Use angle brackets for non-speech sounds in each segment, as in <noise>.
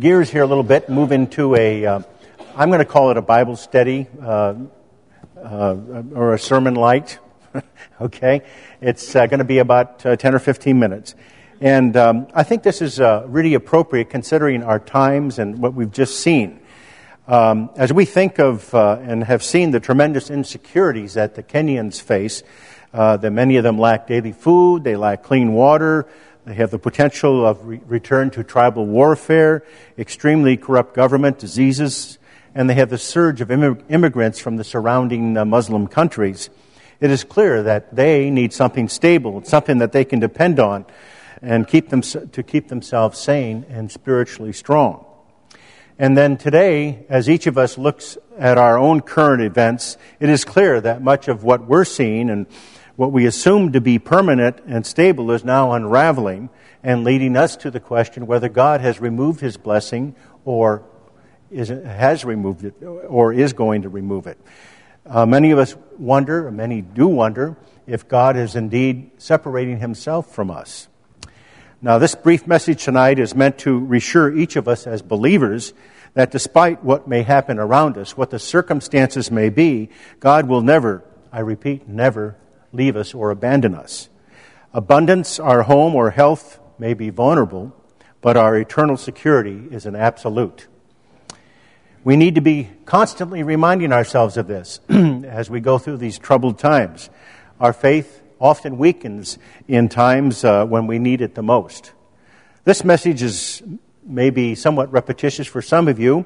gears here a little bit, move into a, am going to call it a Bible study uh, uh, or a sermon light. <laughs> okay? It's uh, going to be about uh, 10 or 15 minutes. And um, I think this is uh, really appropriate considering our times and what we've just seen. Um, as we think of uh, and have seen the tremendous insecurities that the Kenyans face, that many of them lack daily food, they lack clean water, they have the potential of re- return to tribal warfare, extremely corrupt government, diseases, and they have the surge of immigrants from the surrounding uh, Muslim countries. It is clear that they need something stable, something that they can depend on, and keep them, to keep themselves sane and spiritually strong. And then today, as each of us looks at our own current events, it is clear that much of what we're seeing and what we assumed to be permanent and stable is now unraveling and leading us to the question whether God has removed his blessing or is, has removed it or is going to remove it. Uh, many of us wonder, many do wonder, if God is indeed separating himself from us. Now, this brief message tonight is meant to reassure each of us as believers that despite what may happen around us, what the circumstances may be, God will never, I repeat, never leave us or abandon us. Abundance, our home, or health may be vulnerable, but our eternal security is an absolute. We need to be constantly reminding ourselves of this <clears throat> as we go through these troubled times. Our faith often weakens in times uh, when we need it the most. This message is maybe somewhat repetitious for some of you,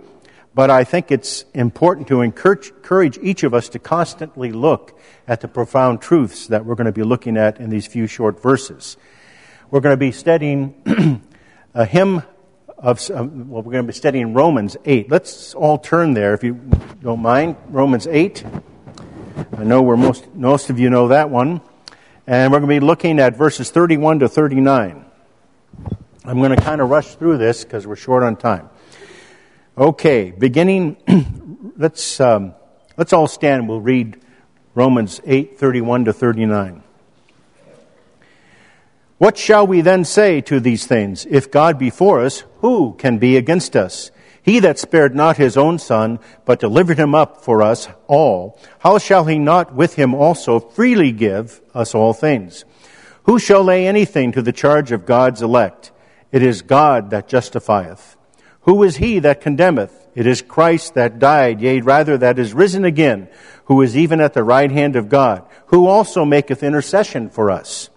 but I think it's important to encourage each of us to constantly look at the profound truths that we're going to be looking at in these few short verses. We're going to be studying <clears throat> a hymn of, um, well, we're going to be studying Romans 8. Let's all turn there, if you don't mind. Romans 8. I know we're most, most of you know that one. And we're going to be looking at verses 31 to 39. I'm going to kind of rush through this because we're short on time. Okay, beginning, <clears throat> let's, um, let's all stand. We'll read Romans 8 31 to 39. What shall we then say to these things? If God be for us, who can be against us? He that spared not his own son, but delivered him up for us all, how shall he not with him also freely give us all things? Who shall lay anything to the charge of God's elect? It is God that justifieth. Who is he that condemneth? It is Christ that died, yea, rather that is risen again, who is even at the right hand of God, who also maketh intercession for us.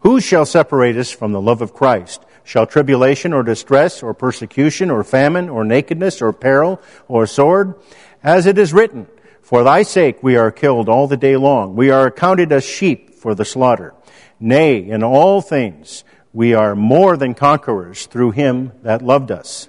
Who shall separate us from the love of Christ? Shall tribulation or distress or persecution or famine or nakedness or peril or sword? As it is written, For thy sake we are killed all the day long. We are accounted as sheep for the slaughter. Nay, in all things we are more than conquerors through him that loved us.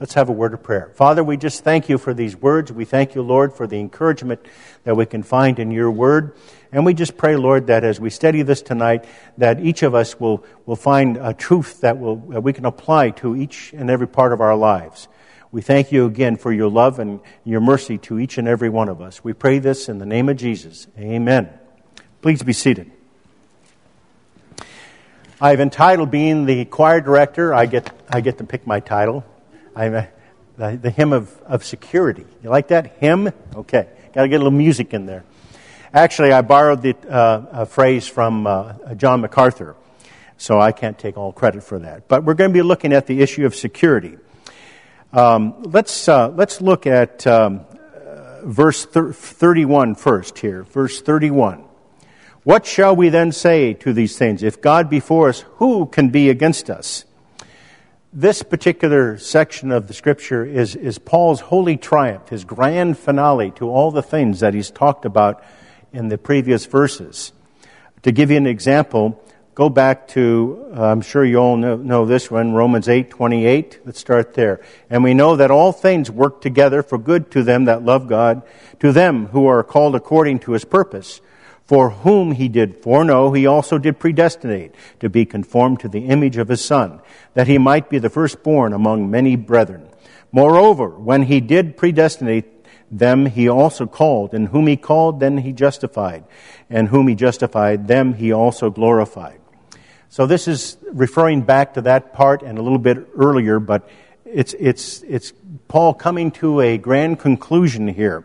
Let's have a word of prayer. Father, we just thank you for these words. We thank you, Lord, for the encouragement that we can find in your word. And we just pray, Lord, that as we study this tonight, that each of us will, will find a truth that, will, that we can apply to each and every part of our lives. We thank you again for your love and your mercy to each and every one of us. We pray this in the name of Jesus. Amen. Please be seated. I've entitled being the choir director, I get, I get to pick my title. I'm the, the hymn of, of security. You like that? Hymn? Okay. Got to get a little music in there. Actually, I borrowed the uh, phrase from uh, John MacArthur, so I can't take all credit for that. But we're going to be looking at the issue of security. Um, let's, uh, let's look at um, verse thir- 31 first here. Verse 31. What shall we then say to these things? If God be for us, who can be against us? This particular section of the scripture is, is Paul's holy triumph, his grand finale to all the things that he's talked about in the previous verses. To give you an example, go back to, uh, I'm sure you all know, know this one, Romans 8, 28. Let's start there. And we know that all things work together for good to them that love God, to them who are called according to his purpose. For whom he did foreknow, he also did predestinate to be conformed to the image of his Son, that he might be the firstborn among many brethren. Moreover, when he did predestinate them, he also called, and whom he called, then he justified, and whom he justified, them he also glorified. So this is referring back to that part and a little bit earlier, but it's, it's, it's Paul coming to a grand conclusion here.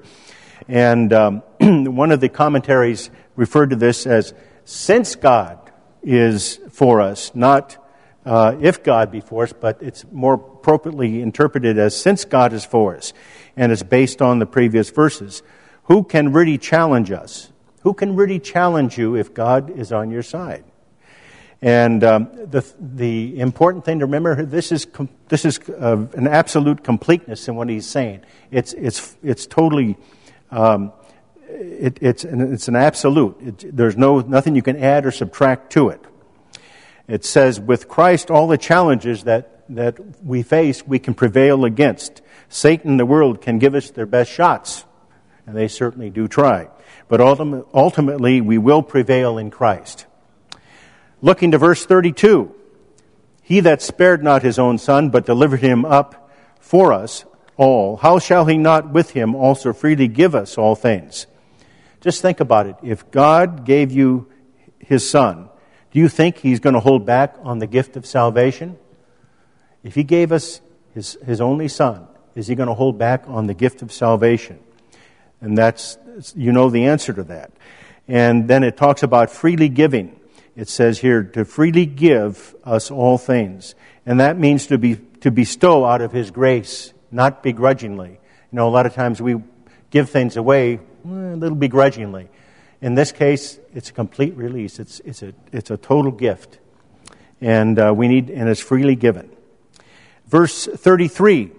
And um, <clears throat> one of the commentaries referred to this as since God is for us, not uh, if God be for us, but it's more appropriately interpreted as since God is for us, and it's based on the previous verses. Who can really challenge us? Who can really challenge you if God is on your side? And um, the, the important thing to remember this is, com- this is uh, an absolute completeness in what he's saying. It's, it's, it's totally um, it, it's, an, it's an absolute. It, there's no, nothing you can add or subtract to it. It says, with Christ, all the challenges that, that we face, we can prevail against. Satan the world can give us their best shots, and they certainly do try. But ultimately, we will prevail in Christ. Looking to verse 32 He that spared not his own son, but delivered him up for us all, how shall he not with him also freely give us all things? Just think about it. If God gave you his son, do you think he's going to hold back on the gift of salvation? If he gave us his, his only son, is he going to hold back on the gift of salvation? And that's, you know the answer to that. And then it talks about freely giving. It says here, to freely give us all things. And that means to be, to bestow out of his grace, not begrudgingly. You know, a lot of times we give things away a little begrudgingly. In this case, it's a complete release. It's, it's, a, it's a total gift. And uh, we need, and it's freely given. Verse 33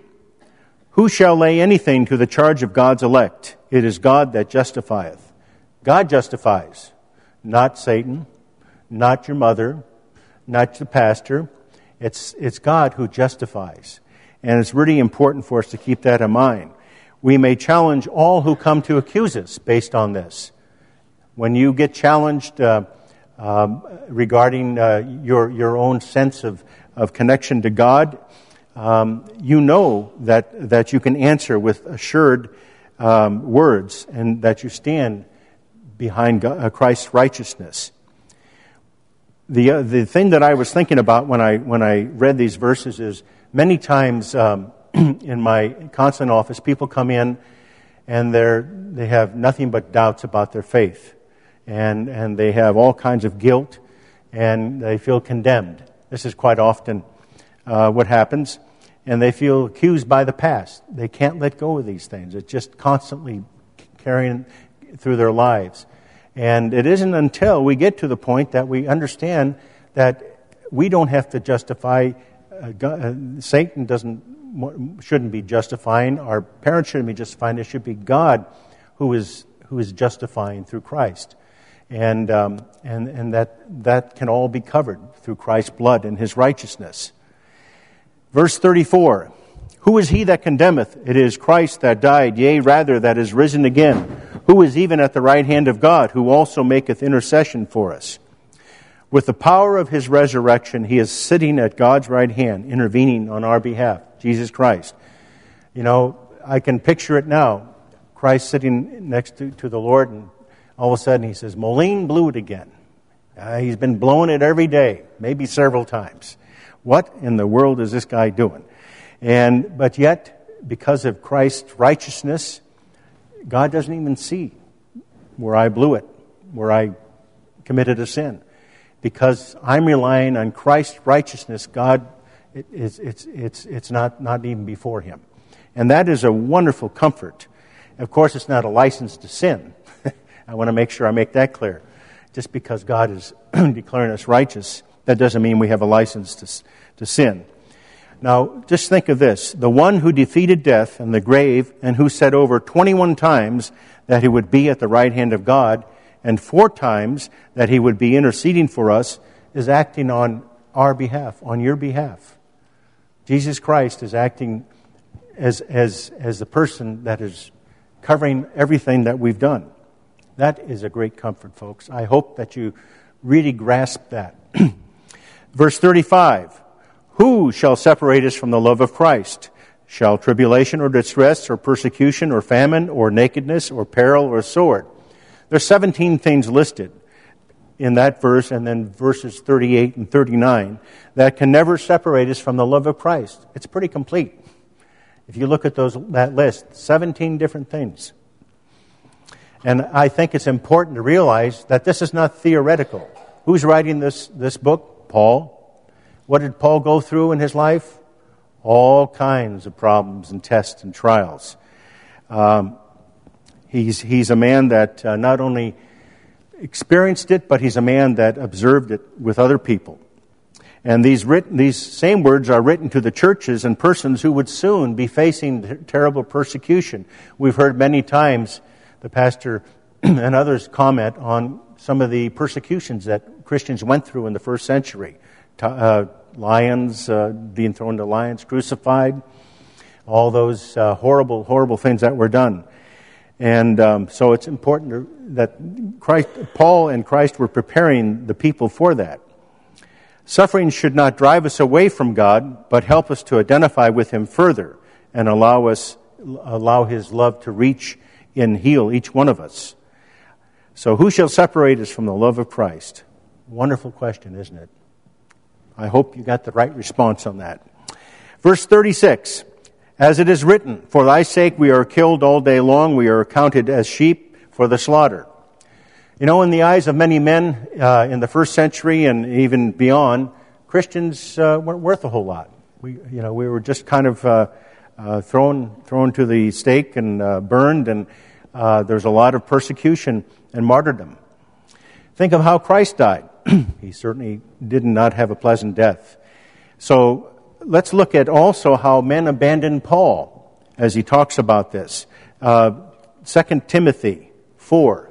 Who shall lay anything to the charge of God's elect? It is God that justifieth. God justifies, not Satan, not your mother, not the pastor. It's, it's God who justifies. And it's really important for us to keep that in mind we may challenge all who come to accuse us based on this. When you get challenged uh, um, regarding uh, your, your own sense of, of connection to God, um, you know that, that you can answer with assured um, words and that you stand behind God, uh, Christ's righteousness. The, uh, the thing that I was thinking about when I, when I read these verses is many times um, <clears throat> in my consulate office, people come in and they're, they have nothing but doubts about their faith. And, and they have all kinds of guilt and they feel condemned. This is quite often uh, what happens. And they feel accused by the past. They can't let go of these things. It's just constantly carrying through their lives. And it isn't until we get to the point that we understand that we don't have to justify, uh, God, uh, Satan doesn't shouldn't be justifying. Our parents shouldn't be justifying. It should be God who is, who is justifying through Christ. And, um, and, and that, that can all be covered through Christ's blood and his righteousness. Verse 34 Who is he that condemneth? It is Christ that died, yea, rather, that is risen again, who is even at the right hand of God, who also maketh intercession for us. With the power of his resurrection, he is sitting at God's right hand, intervening on our behalf. Jesus Christ. You know, I can picture it now. Christ sitting next to, to the Lord, and all of a sudden he says, Moline blew it again. Uh, he's been blowing it every day, maybe several times. What in the world is this guy doing? And, but yet, because of Christ's righteousness, God doesn't even see where I blew it, where I committed a sin. Because I'm relying on Christ's righteousness, God it, it's, it's, it's, it's not, not even before Him. And that is a wonderful comfort. Of course, it's not a license to sin. <laughs> I want to make sure I make that clear. Just because God is <clears throat> declaring us righteous, that doesn't mean we have a license to, to sin. Now, just think of this. The one who defeated death and the grave, and who said over 21 times that he would be at the right hand of God, and four times that he would be interceding for us, is acting on our behalf, on your behalf. Jesus Christ is acting as, as, as the person that is covering everything that we've done. That is a great comfort, folks. I hope that you really grasp that. <clears throat> Verse 35 Who shall separate us from the love of Christ? Shall tribulation or distress or persecution or famine or nakedness or peril or sword? There's 17 things listed in that verse and then verses 38 and 39 that can never separate us from the love of Christ. It's pretty complete. If you look at those, that list, 17 different things. And I think it's important to realize that this is not theoretical. Who's writing this, this book? Paul. What did Paul go through in his life? All kinds of problems and tests and trials. Um, he's, he's a man that uh, not only experienced it, but he's a man that observed it with other people. And these, written, these same words are written to the churches and persons who would soon be facing terrible persecution. We've heard many times the pastor <clears throat> and others comment on some of the persecutions that Christians went through in the first century. Uh, lions, uh, being thrown to lions, crucified, all those uh, horrible, horrible things that were done. And um, so it's important that Christ, Paul and Christ were preparing the people for that. Suffering should not drive us away from God, but help us to identify with Him further and allow us, allow His love to reach and heal each one of us. So, who shall separate us from the love of Christ? Wonderful question, isn't it? I hope you got the right response on that. Verse 36 As it is written, For thy sake we are killed all day long, we are counted as sheep for the slaughter. You know, in the eyes of many men uh, in the first century and even beyond, Christians uh, weren't worth a whole lot. We, you know, we were just kind of uh, uh thrown, thrown to the stake and uh, burned, and uh, there's a lot of persecution and martyrdom. Think of how Christ died. <clears throat> he certainly did not have a pleasant death. So let's look at also how men abandoned Paul as he talks about this. Uh, 2 Timothy 4.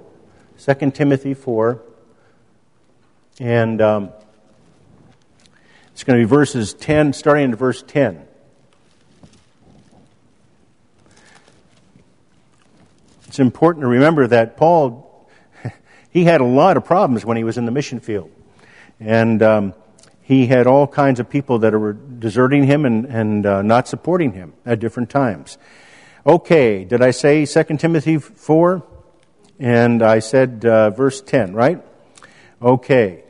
2 Timothy 4. And um, it's going to be verses 10, starting in verse 10. It's important to remember that Paul, <laughs> he had a lot of problems when he was in the mission field. And um, he had all kinds of people that were deserting him and, and uh, not supporting him at different times. Okay, did I say 2 Timothy 4? And I said uh, verse 10, right? Okay.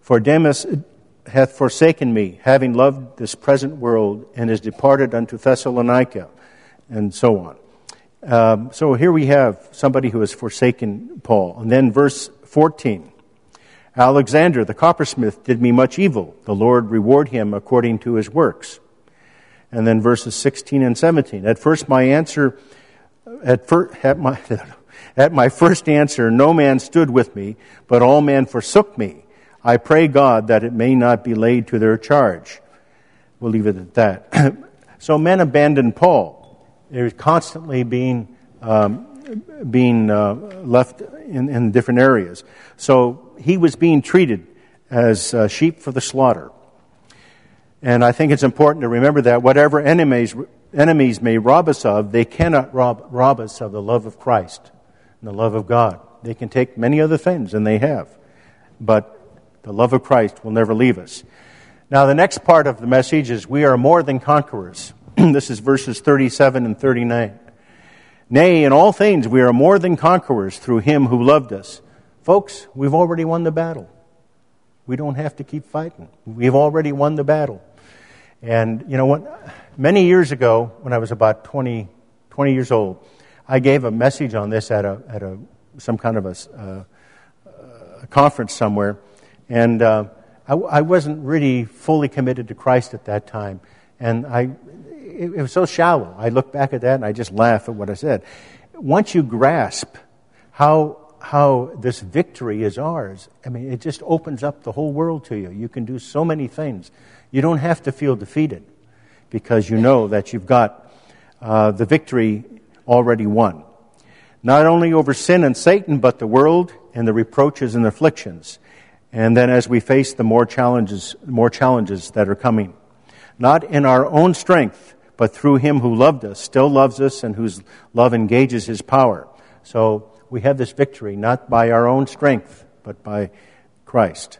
For Demas hath forsaken me, having loved this present world, and is departed unto Thessalonica, and so on. Um, so here we have somebody who has forsaken Paul. And then verse 14. Alexander the coppersmith did me much evil. The Lord reward him according to his works. And then verses 16 and 17. At first my answer, at, fir- at my, <laughs> At my first answer, no man stood with me, but all men forsook me. I pray God that it may not be laid to their charge. We'll leave it at that. <clears throat> so men abandoned Paul. They were constantly being, um, being uh, left in, in, different areas. So he was being treated as uh, sheep for the slaughter. And I think it's important to remember that whatever enemies, enemies may rob us of, they cannot rob, rob us of the love of Christ and the love of God. They can take many other things, and they have. But the love of Christ will never leave us. Now, the next part of the message is we are more than conquerors. <clears throat> this is verses 37 and 39. Nay, in all things we are more than conquerors through him who loved us. Folks, we've already won the battle. We don't have to keep fighting. We've already won the battle. And, you know, what? many years ago, when I was about 20, 20 years old, I gave a message on this at a, at a some kind of a, uh, a conference somewhere, and uh, I, I, wasn't really fully committed to Christ at that time, and I it, it was so shallow. I look back at that and I just laugh at what I said. Once you grasp how how this victory is ours, I mean, it just opens up the whole world to you. You can do so many things. You don't have to feel defeated because you know that you've got uh, the victory already won. Not only over sin and Satan, but the world and the reproaches and afflictions. And then as we face the more challenges, more challenges that are coming. Not in our own strength, but through him who loved us, still loves us, and whose love engages his power. So we have this victory, not by our own strength, but by Christ.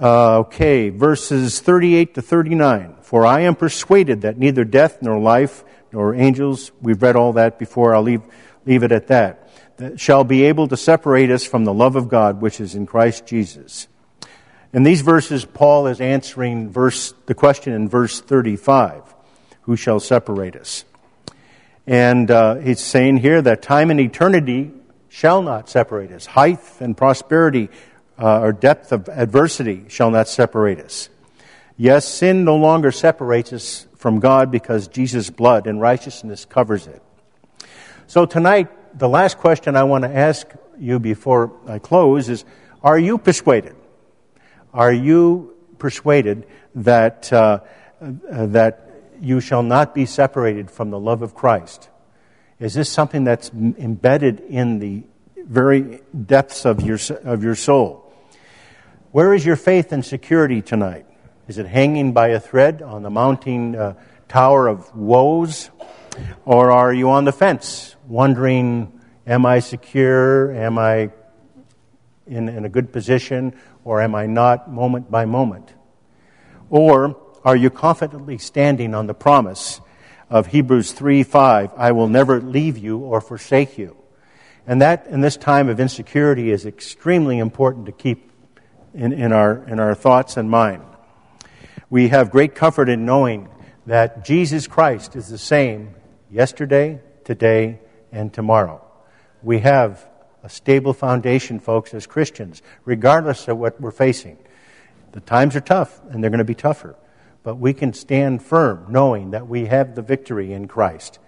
Uh, okay, verses 38 to 39. For I am persuaded that neither death nor life nor angels, we've read all that before, I'll leave, leave it at that, that shall be able to separate us from the love of God which is in Christ Jesus. In these verses, Paul is answering verse, the question in verse 35 Who shall separate us? And uh, he's saying here that time and eternity shall not separate us. Height and prosperity uh, or depth of adversity shall not separate us. Yes, sin no longer separates us from God because Jesus' blood and righteousness covers it. So tonight, the last question I want to ask you before I close is, are you persuaded? Are you persuaded that, uh, that you shall not be separated from the love of Christ? Is this something that's embedded in the very depths of your, of your soul? Where is your faith and security tonight? Is it hanging by a thread on the mounting uh, tower of woes? Or are you on the fence, wondering, am I secure? Am I in, in a good position? Or am I not moment by moment? Or are you confidently standing on the promise of Hebrews 3 5, I will never leave you or forsake you? And that, in this time of insecurity, is extremely important to keep in, in, our, in our thoughts and mind. We have great comfort in knowing that Jesus Christ is the same yesterday, today, and tomorrow. We have a stable foundation, folks, as Christians, regardless of what we're facing. The times are tough, and they're going to be tougher. But we can stand firm knowing that we have the victory in Christ.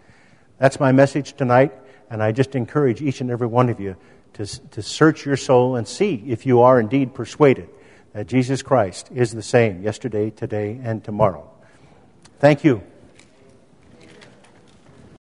That's my message tonight, and I just encourage each and every one of you to, to search your soul and see if you are indeed persuaded that Jesus Christ is the same yesterday, today, and tomorrow. Thank you